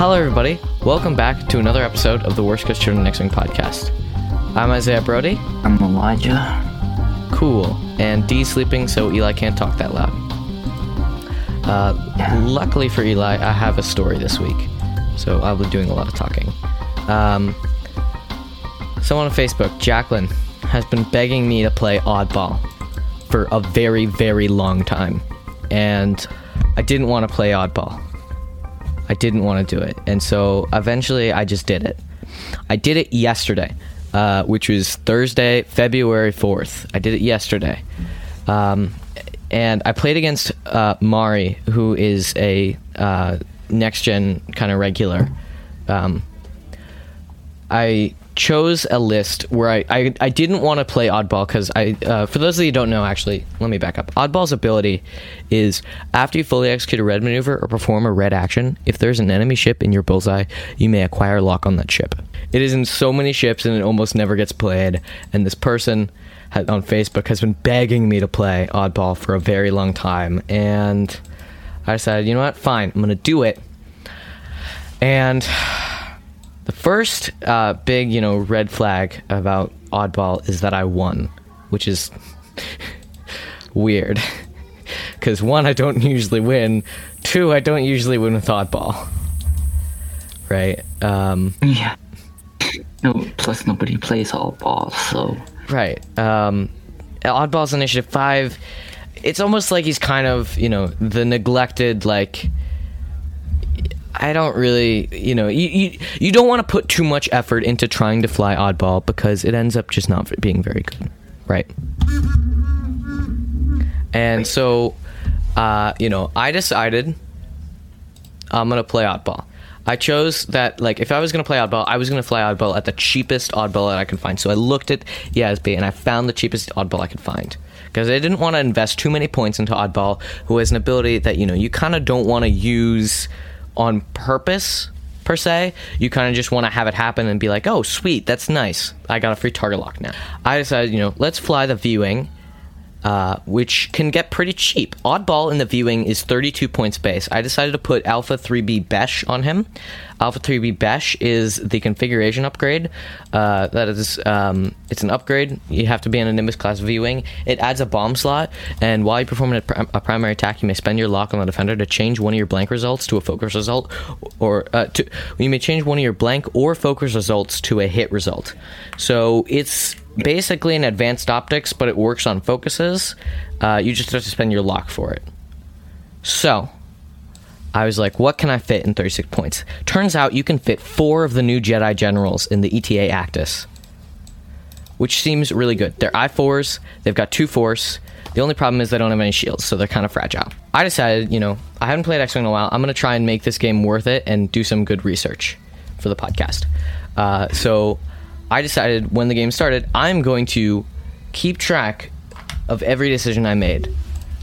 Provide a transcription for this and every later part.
Hello, everybody. Welcome back to another episode of the Worst Coast Children X-Wing podcast. I'm Isaiah Brody. I'm Elijah. Cool. And Dee's sleeping, so Eli can't talk that loud. Uh, luckily for Eli, I have a story this week, so I'll be doing a lot of talking. Um, someone on Facebook, Jacqueline, has been begging me to play Oddball for a very, very long time. And I didn't want to play Oddball. I didn't want to do it. And so eventually I just did it. I did it yesterday, uh, which was Thursday, February 4th. I did it yesterday. Um, and I played against uh, Mari, who is a uh, next gen kind of regular. Um, I chose a list where I, I, I didn't want to play Oddball because I, uh, for those of you who don't know, actually, let me back up. Oddball's ability is after you fully execute a red maneuver or perform a red action, if there's an enemy ship in your bullseye, you may acquire lock on that ship. It is in so many ships and it almost never gets played. And this person on Facebook has been begging me to play Oddball for a very long time. And I decided, you know what, fine, I'm to do it. And the first uh, big, you know, red flag about Oddball is that I won, which is weird. Because one, I don't usually win. Two, I don't usually win with Oddball. Right? Um, Yeah. No, plus nobody plays Oddball, so right. Um, Oddball's initiative five. It's almost like he's kind of, you know, the neglected, like. I don't really, you know, you, you, you don't want to put too much effort into trying to fly oddball because it ends up just not being very good, right? And so, uh, you know, I decided I'm gonna play oddball. I chose that, like, if I was gonna play oddball, I was gonna fly oddball at the cheapest oddball that I could find. So I looked at YASB and I found the cheapest oddball I could find because I didn't want to invest too many points into oddball, who has an ability that you know you kind of don't want to use on purpose per se. You kind of just want to have it happen and be like, oh, sweet, that's nice. I got a free target lock now. I decided, you know, let's fly the V-wing, uh, which can get pretty cheap. Oddball in the V-wing is 32 points base. I decided to put Alpha 3B Besh on him. Alpha 3B Besh is the configuration upgrade. Uh, that is, um, it's an upgrade. You have to be in a Nimbus class V-wing. It adds a bomb slot, and while you perform a, a primary attack, you may spend your lock on the defender to change one of your blank results to a focus result, or uh, to, you may change one of your blank or focus results to a hit result. So it's basically an advanced optics, but it works on focuses. Uh, you just have to spend your lock for it. So, I was like, what can I fit in 36 points? Turns out you can fit four of the new Jedi generals in the ETA Actis, which seems really good. They're I4s, they've got two force. The only problem is they don't have any shields, so they're kind of fragile. I decided, you know, I haven't played X Wing in a while. I'm going to try and make this game worth it and do some good research for the podcast. Uh, so I decided when the game started, I'm going to keep track of every decision I made.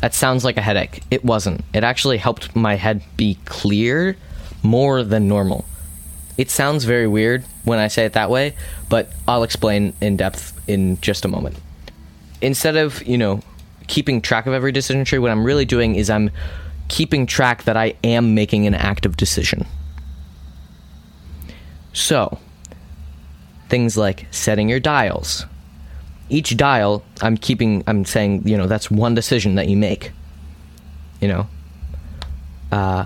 That sounds like a headache. It wasn't. It actually helped my head be clear more than normal. It sounds very weird when I say it that way, but I'll explain in depth in just a moment. Instead of, you know, keeping track of every decision tree, what I'm really doing is I'm keeping track that I am making an active decision. So, things like setting your dials. Each dial, I'm keeping, I'm saying, you know, that's one decision that you make. You know? Uh,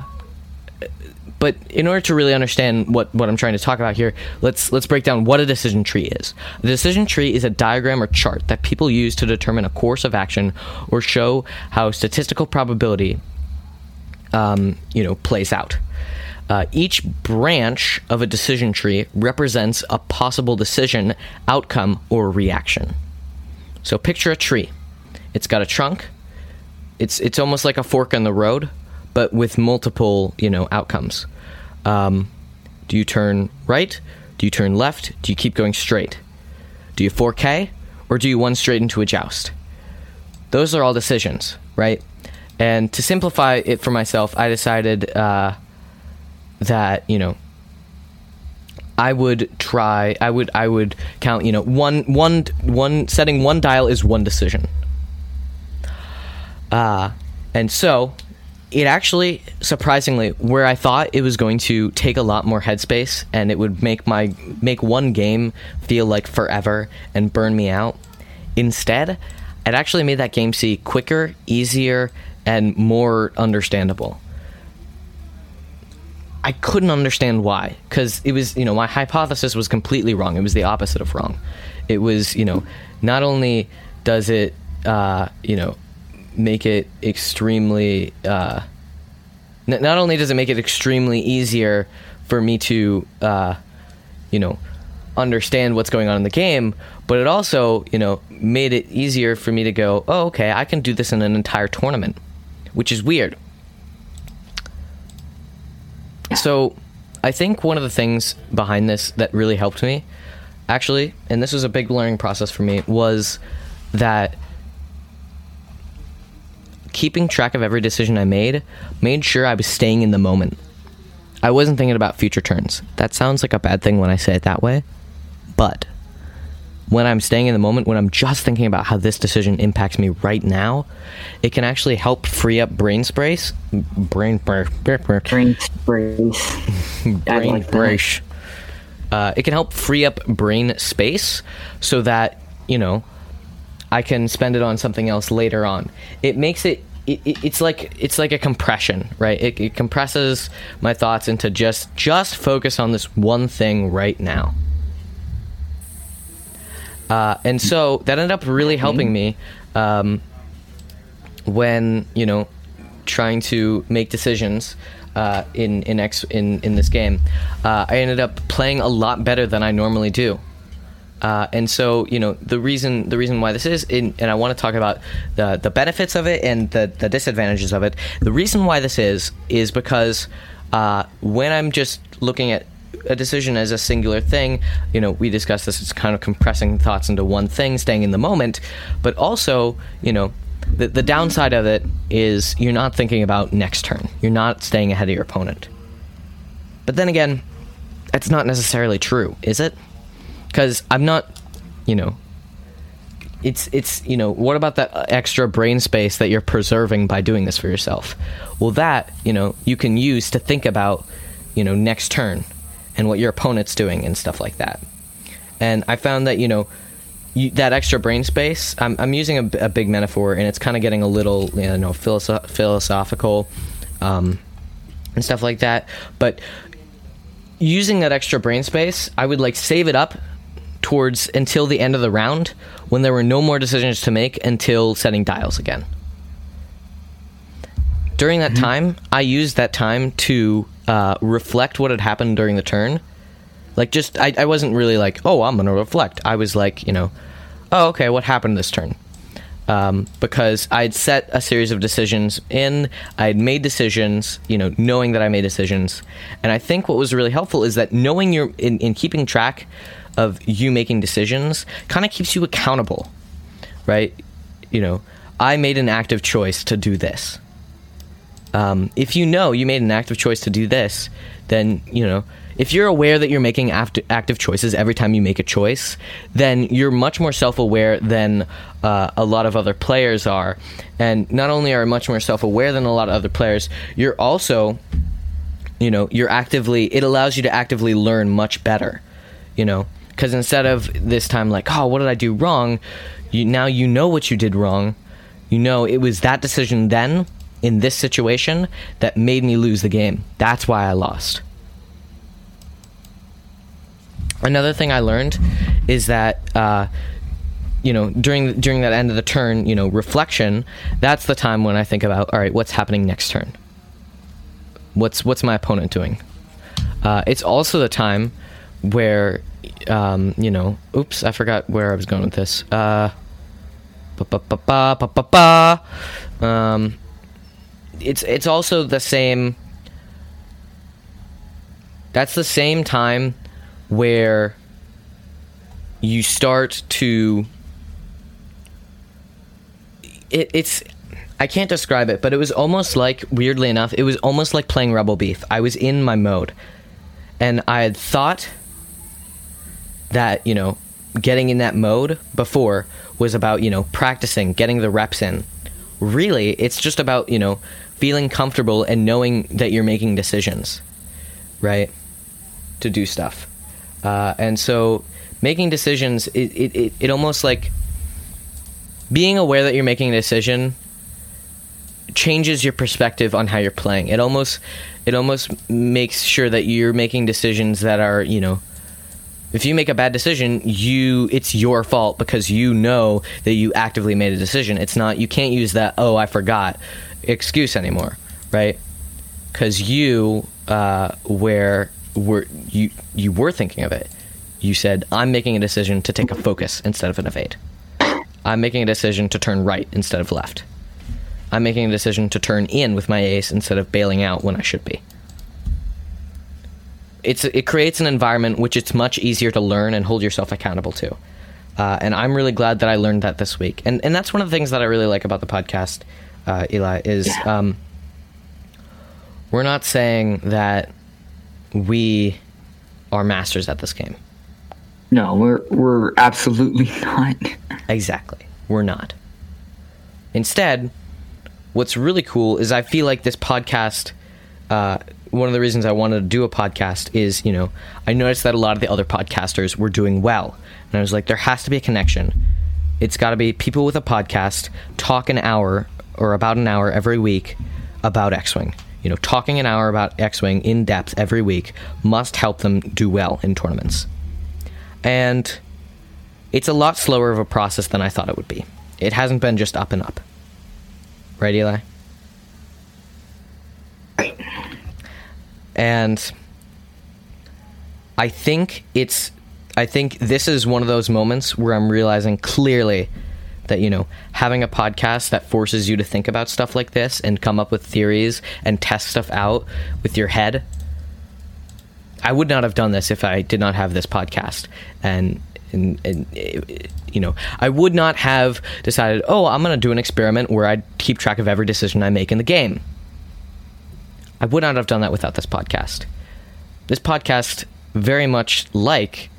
but in order to really understand what, what I'm trying to talk about here, let's let's break down what a decision tree is. A decision tree is a diagram or chart that people use to determine a course of action or show how statistical probability, um, you know, plays out. Uh, each branch of a decision tree represents a possible decision, outcome, or reaction. So picture a tree. It's got a trunk. It's it's almost like a fork in the road, but with multiple you know outcomes. Um, do you turn right? Do you turn left? Do you keep going straight? Do you 4K or do you one straight into a joust? Those are all decisions, right? And to simplify it for myself, I decided uh, that you know I would try. I would. I would count. You know, one, one, one. Setting one dial is one decision. Uh, and so it actually surprisingly where i thought it was going to take a lot more headspace and it would make my make one game feel like forever and burn me out instead it actually made that game see quicker easier and more understandable i couldn't understand why because it was you know my hypothesis was completely wrong. It was the opposite of wrong. It was you know not only does it uh, you know make it extremely uh, n- not only does it make it extremely easier for me to uh, you know understand what's going on in the game but it also you know made it easier for me to go oh okay i can do this in an entire tournament which is weird so i think one of the things behind this that really helped me actually and this was a big learning process for me was that keeping track of every decision I made made sure I was staying in the moment. I wasn't thinking about future turns. That sounds like a bad thing when I say it that way, but when I'm staying in the moment, when I'm just thinking about how this decision impacts me right now, it can actually help free up brain space. Brain brain Brain brain like brace. Uh, it can help free up brain space so that you know I can spend it on something else later on. It makes it. It, it- it's like it's like a compression, right? It, it compresses my thoughts into just just focus on this one thing right now. Uh, and so that ended up really helping me um, when you know trying to make decisions uh, in in X in in this game. Uh, I ended up playing a lot better than I normally do. Uh, and so, you know, the reason the reason why this is, in, and I want to talk about the the benefits of it and the the disadvantages of it. The reason why this is is because uh, when I'm just looking at a decision as a singular thing, you know, we discussed this. It's kind of compressing thoughts into one thing, staying in the moment, but also, you know. The, the downside of it is you're not thinking about next turn. You're not staying ahead of your opponent. But then again, that's not necessarily true, is it? because I'm not, you know, it's it's you know what about that extra brain space that you're preserving by doing this for yourself? Well, that you know you can use to think about, you know, next turn, and what your opponent's doing and stuff like that. And I found that you know. You, that extra brain space, I'm, I'm using a, a big metaphor, and it's kind of getting a little, you know, philosoph- philosophical, um, and stuff like that. But using that extra brain space, I would like save it up towards until the end of the round when there were no more decisions to make until setting dials again. During that time, I used that time to uh, reflect what had happened during the turn. Like, just, I, I wasn't really like, oh, I'm going to reflect. I was like, you know, oh, okay, what happened this turn? um, because I'd set a series of decisions in. I'd made decisions, you know, knowing that I made decisions. And I think what was really helpful is that knowing you're in, in keeping track of you making decisions kind of keeps you accountable, right? You know, I made an active choice to do this. Um, if you know you made an active choice to do this, then you know if you're aware that you're making act- active choices every time you make a choice, then you're much more self-aware than uh, a lot of other players are. And not only are you much more self-aware than a lot of other players, you're also, you know, you're actively. It allows you to actively learn much better. You know, because instead of this time like, oh, what did I do wrong? You now you know what you did wrong. You know it was that decision then in this situation that made me lose the game. That's why I lost. Another thing I learned is that uh, you know during during that end of the turn, you know, reflection. That's the time when I think about all right, what's happening next turn. What's what's my opponent doing? Uh, it's also the time where um, you know, oops, I forgot where I was going with this. Uh, ba ba ba. Um, it's it's also the same. That's the same time where you start to. It, it's I can't describe it, but it was almost like weirdly enough, it was almost like playing Rebel Beef. I was in my mode, and I had thought that you know getting in that mode before was about you know practicing getting the reps in really, it's just about you know feeling comfortable and knowing that you're making decisions, right? To do stuff, uh, and so making decisions, it, it, it, it almost like being aware that you're making a decision changes your perspective on how you're playing. It almost it almost makes sure that you're making decisions that are, you know, if you make a bad decision, you it's your fault because you know that you actively made a decision. It's not you can't use that oh I forgot excuse anymore, right? Cuz you uh where were you you were thinking of it. You said I'm making a decision to take a focus instead of an evade. I'm making a decision to turn right instead of left. I'm making a decision to turn in with my ace instead of bailing out when I should be. It's it creates an environment which it's much easier to learn and hold yourself accountable to. Uh, and I'm really glad that I learned that this week. And and that's one of the things that I really like about the podcast, uh, Eli, is um, we're not saying that we are masters at this game. No, we're we're absolutely not. Exactly. We're not. Instead, what's really cool is I feel like this podcast. Uh, one of the reasons I wanted to do a podcast is, you know, I noticed that a lot of the other podcasters were doing well, and I was like, there has to be a connection. It's got to be people with a podcast talk an hour or about an hour every week about X-wing. You know, talking an hour about X-wing in depth every week must help them do well in tournaments, and it's a lot slower of a process than I thought it would be. It hasn't been just up and up. Right, Eli? And I think it's I think this is one of those moments where I'm realizing clearly that you know having a podcast that forces you to think about stuff like this and come up with theories and test stuff out with your head I would not have done this if I did not have this podcast. And and, and you know I would not have decided oh I'm going to do an experiment where I keep track of every decision I make in the game I would not have done that without this podcast. This podcast very much like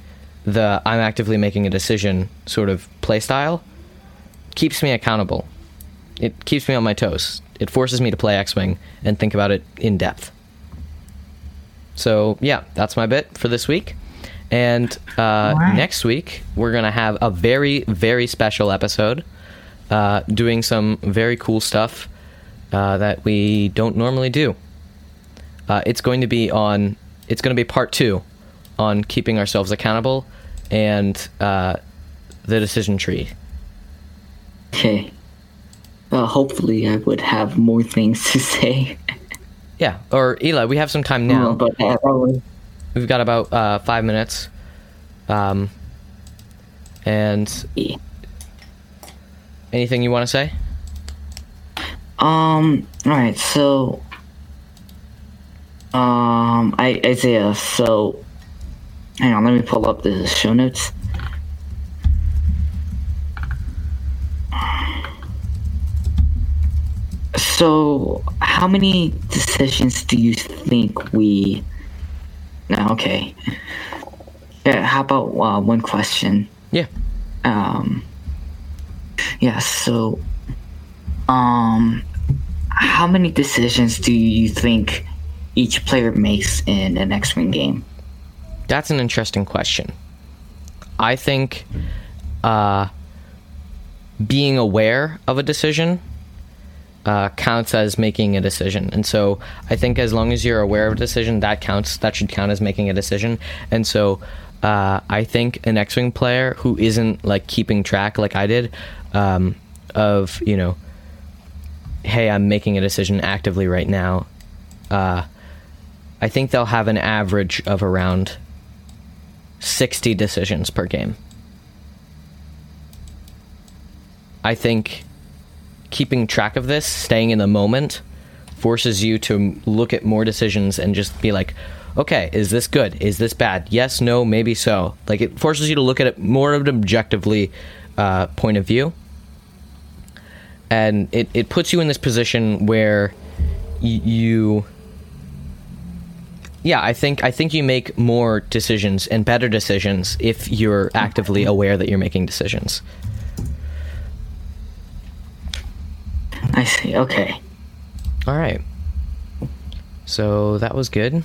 the I'm actively making a decision sort of play style keeps me accountable. It keeps me on my toes. It forces me to play X-wing and think about it in depth. So yeah that's my bit for this week. And uh, right. next week, we're going to have a very, very special episode uh, doing some very cool stuff uh, that we don't normally do. Uh, it's going to be on, it's going to be part two on keeping ourselves accountable and uh, the decision tree. Okay. Uh, hopefully, I would have more things to say. Yeah, or Eli, we have some time now. but We've got about uh, five minutes. Um, and yeah. anything you want to say? Um. All right. So. Um. I Isaiah. So. Hang on. Let me pull up the show notes. So, how many decisions do you think we? No. Okay. Yeah. How about uh, one question? Yeah. Um. Yeah. So. Um. How many decisions do you think each player makes in an X-wing game? That's an interesting question. I think uh, being aware of a decision uh, counts as making a decision. And so I think as long as you're aware of a decision, that counts. That should count as making a decision. And so uh, I think an X Wing player who isn't like keeping track like I did um, of, you know, hey, I'm making a decision actively right now. Uh, I think they'll have an average of around 60 decisions per game. I think keeping track of this, staying in the moment, forces you to look at more decisions and just be like, okay, is this good? Is this bad? Yes, no, maybe so. Like it forces you to look at it more of an objectively uh, point of view. And it, it puts you in this position where y- you yeah, I think I think you make more decisions and better decisions if you're actively aware that you're making decisions. I see. Okay. All right. So that was good.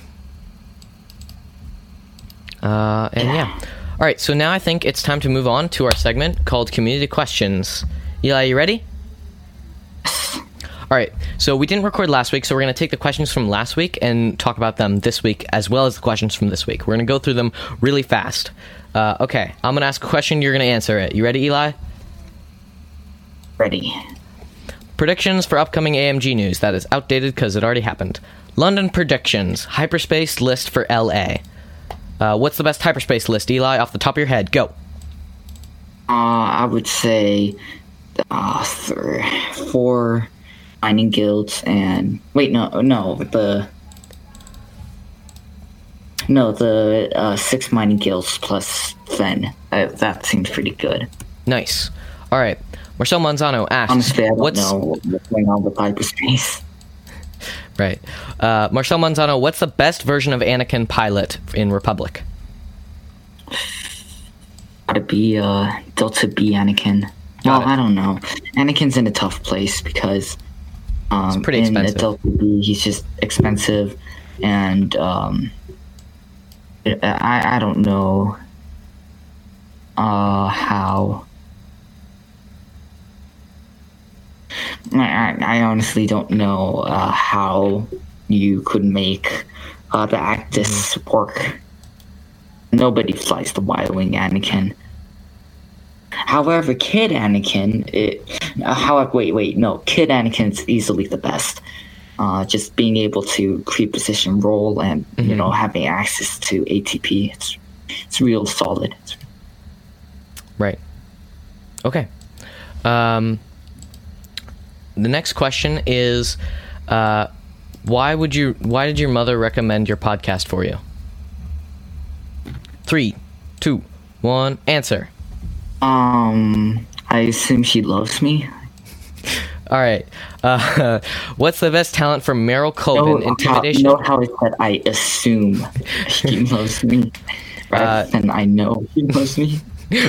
Uh, and yeah. All right. So now I think it's time to move on to our segment called Community Questions. Eli, you ready? All right. So we didn't record last week, so we're going to take the questions from last week and talk about them this week, as well as the questions from this week. We're going to go through them really fast. Uh, okay. I'm going to ask a question. You're going to answer it. You ready, Eli? Ready. Predictions for upcoming AMG news. That is outdated because it already happened. London predictions. Hyperspace list for LA. Uh, what's the best hyperspace list, Eli? Off the top of your head, go. Uh, I would say uh, three, four mining guilds and wait, no, no, the no, the uh, six mining guilds plus Fenn. Uh, that seems pretty good. Nice. All right. Marcel Manzano asks, Honestly, I don't "What's know what's going on with hyperspace. right?" Uh, Marcel Manzano, what's the best version of Anakin pilot in Republic? Gotta be uh, Delta B Anakin. Well, it. I don't know. Anakin's in a tough place because um, pretty expensive. He's just expensive, and um, I I don't know uh, how. I, I honestly don't know uh, how you could make uh, the Actis work. Nobody flies the Y Wing Anakin. However, Kid Anakin, it, uh, however, wait, wait, no, Kid Anakin's easily the best. Uh, just being able to creep position roll and you know having access to ATP, it's it's real solid. It's, Right. Okay. Um, the next question is, uh, why would you? Why did your mother recommend your podcast for you? Three, two, one. Answer. Um, I assume she loves me. All right. Uh, what's the best talent for Meryl Colvin? Note Intimidation. How, note how I said I assume she loves me, rather Uh, than I know she loves me.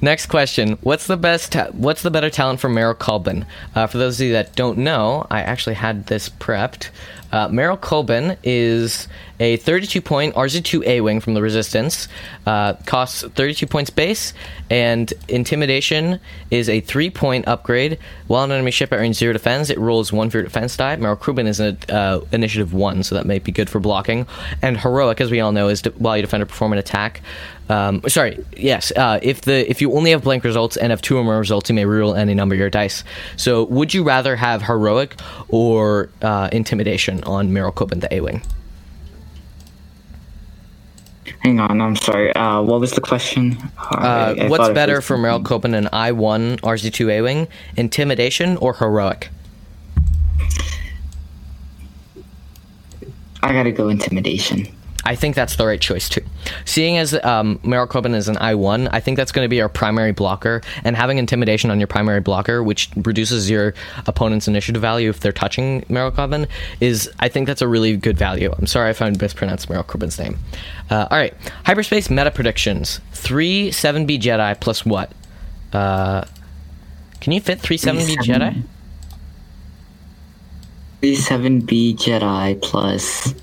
Next question: What's the best? Ta- what's the better talent for Meryl Colbin? Uh, for those of you that don't know, I actually had this prepped. Uh, Meryl Colbin is a 32 point RZ2 A wing from the Resistance. Uh, costs 32 points base, and Intimidation is a three point upgrade. While an enemy ship range zero defends, it rolls one for your defense die. Meryl Colbin is an uh, initiative one, so that may be good for blocking. And Heroic, as we all know, is while you defend or perform an attack. Um, sorry, yes. Uh, if the if you only have blank results and have two or more results, you may reroll any number of your dice. So, would you rather have heroic or uh, on Meryl Cobben, the A wing? Hang on, I'm sorry. Uh, what was the question? Uh, I- I what's better was for Meryl Cobben, an I one RZ two A wing, intimidation or heroic? I gotta go intimidation. I think that's the right choice too. Seeing as um, Meryl Cobben is an I one, I think that's going to be our primary blocker, and having intimidation on your primary blocker, which reduces your opponent's initiative value if they're touching Meryl Cobben, is I think that's a really good value. I'm sorry if I mispronounced Meryl Cobben's name. Uh, all right, hyperspace meta predictions: three seven B Jedi plus what? Uh, can you fit three seven B Jedi? Three seven B Jedi plus.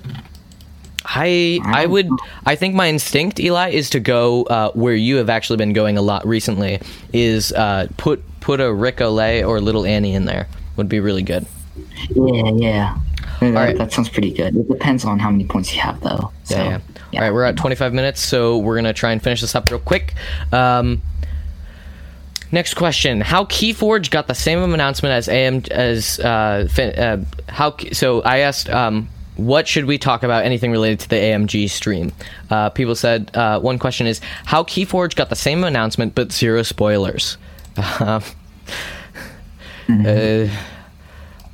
I I would I think my instinct, Eli, is to go uh, where you have actually been going a lot recently. Is uh, put put a Rick Olié or Little Annie in there would be really good. Yeah, yeah. That, right. that sounds pretty good. It depends on how many points you have, though. So, yeah, yeah. All right, we're at 25 minutes, so we're gonna try and finish this up real quick. Um, next question: How KeyForge got the same announcement as AM as uh, fin- uh, how? So I asked. Um, what should we talk about? Anything related to the AMG stream? Uh, people said uh, one question is how KeyForge got the same announcement but zero spoilers. Um, uh,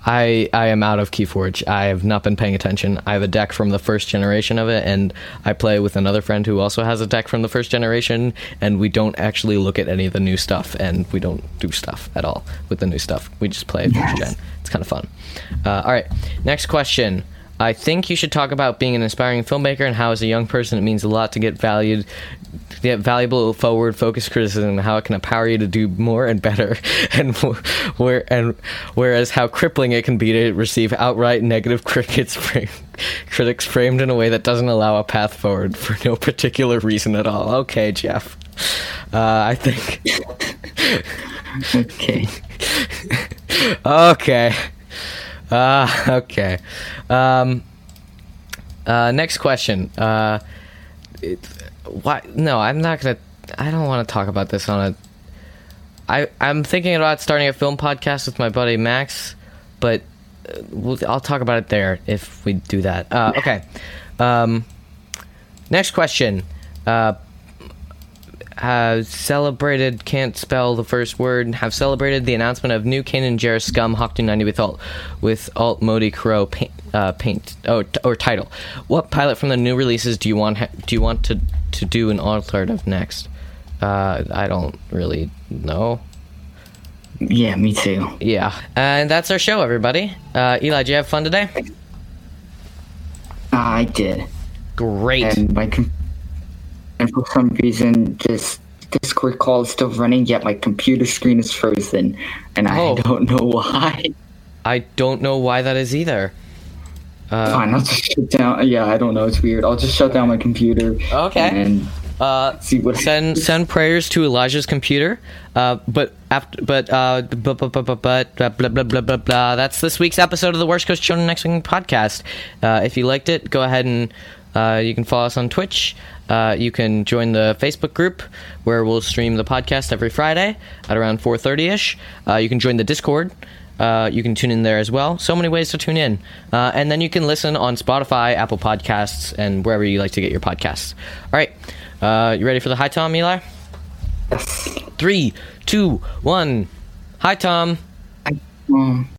I I am out of KeyForge. I have not been paying attention. I have a deck from the first generation of it, and I play with another friend who also has a deck from the first generation, and we don't actually look at any of the new stuff, and we don't do stuff at all with the new stuff. We just play first gen. It's kind of fun. Uh, all right, next question. I think you should talk about being an aspiring filmmaker and how, as a young person, it means a lot to get valued, get valuable, forward-focused criticism, and how it can empower you to do more and better, and where and whereas how crippling it can be to receive outright negative critics frame, critics framed in a way that doesn't allow a path forward for no particular reason at all. Okay, Jeff. Uh, I think. Okay. okay. Uh, okay. Um, uh, next question. Uh, it, why? No, I'm not gonna. I don't want to talk about this on a. I I'm thinking about starting a film podcast with my buddy Max, but uh, we'll, I'll talk about it there if we do that. Uh, okay. Um, next question. Uh, have celebrated can't spell the first word have celebrated the announcement of new Kanan Jarrus Scum Hawk 290 with alt with alt Moldy Crow paint, uh, paint oh, t- or title. What pilot from the new releases do you want ha- do you want to to do an alternative next? Uh, I don't really know. Yeah, me too. Yeah, and that's our show, everybody. Uh, Eli, did you have fun today? I did. Great. And my com- for some reason, just Discord call is still running, yet my computer screen is frozen, and I Oh. don't know why. I don't know why that is either. Uh, Fine, I'll just shut down. Yeah, I don't know. It's weird. I'll just shut down my computer. Okay. And uh, see what send send prayers to Elijah's computer. Uh, but after, but uh, but but but but blah blah blah blah blah. blah. That's this week's episode of the Worst Coast Children X-Wing podcast. Uh, if you liked it, go ahead and uh, you can follow us on Twitch. Uh, you can join the Facebook group where we'll stream the podcast every Friday at around 4:30 ish. Uh, you can join the Discord. Uh, you can tune in there as well. So many ways to tune in. Uh, and then you can listen on Spotify, Apple Podcasts, and wherever you like to get your podcasts. All right. Uh, you ready for the hi, Tom, Eli? Yes. Three, two, one. Hi, Tom. Um,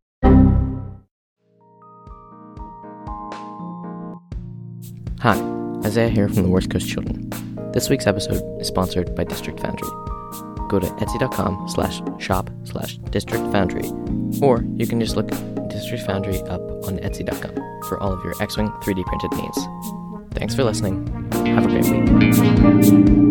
Hi, Isaiah here from the Worst Coast Children. This week's episode is sponsored by District Foundry. Go to etsy.com slash shop slash district foundry, or you can just look District Foundry up on etsy.com for all of your X-Wing 3D printed needs. Thanks for listening. Have a great week.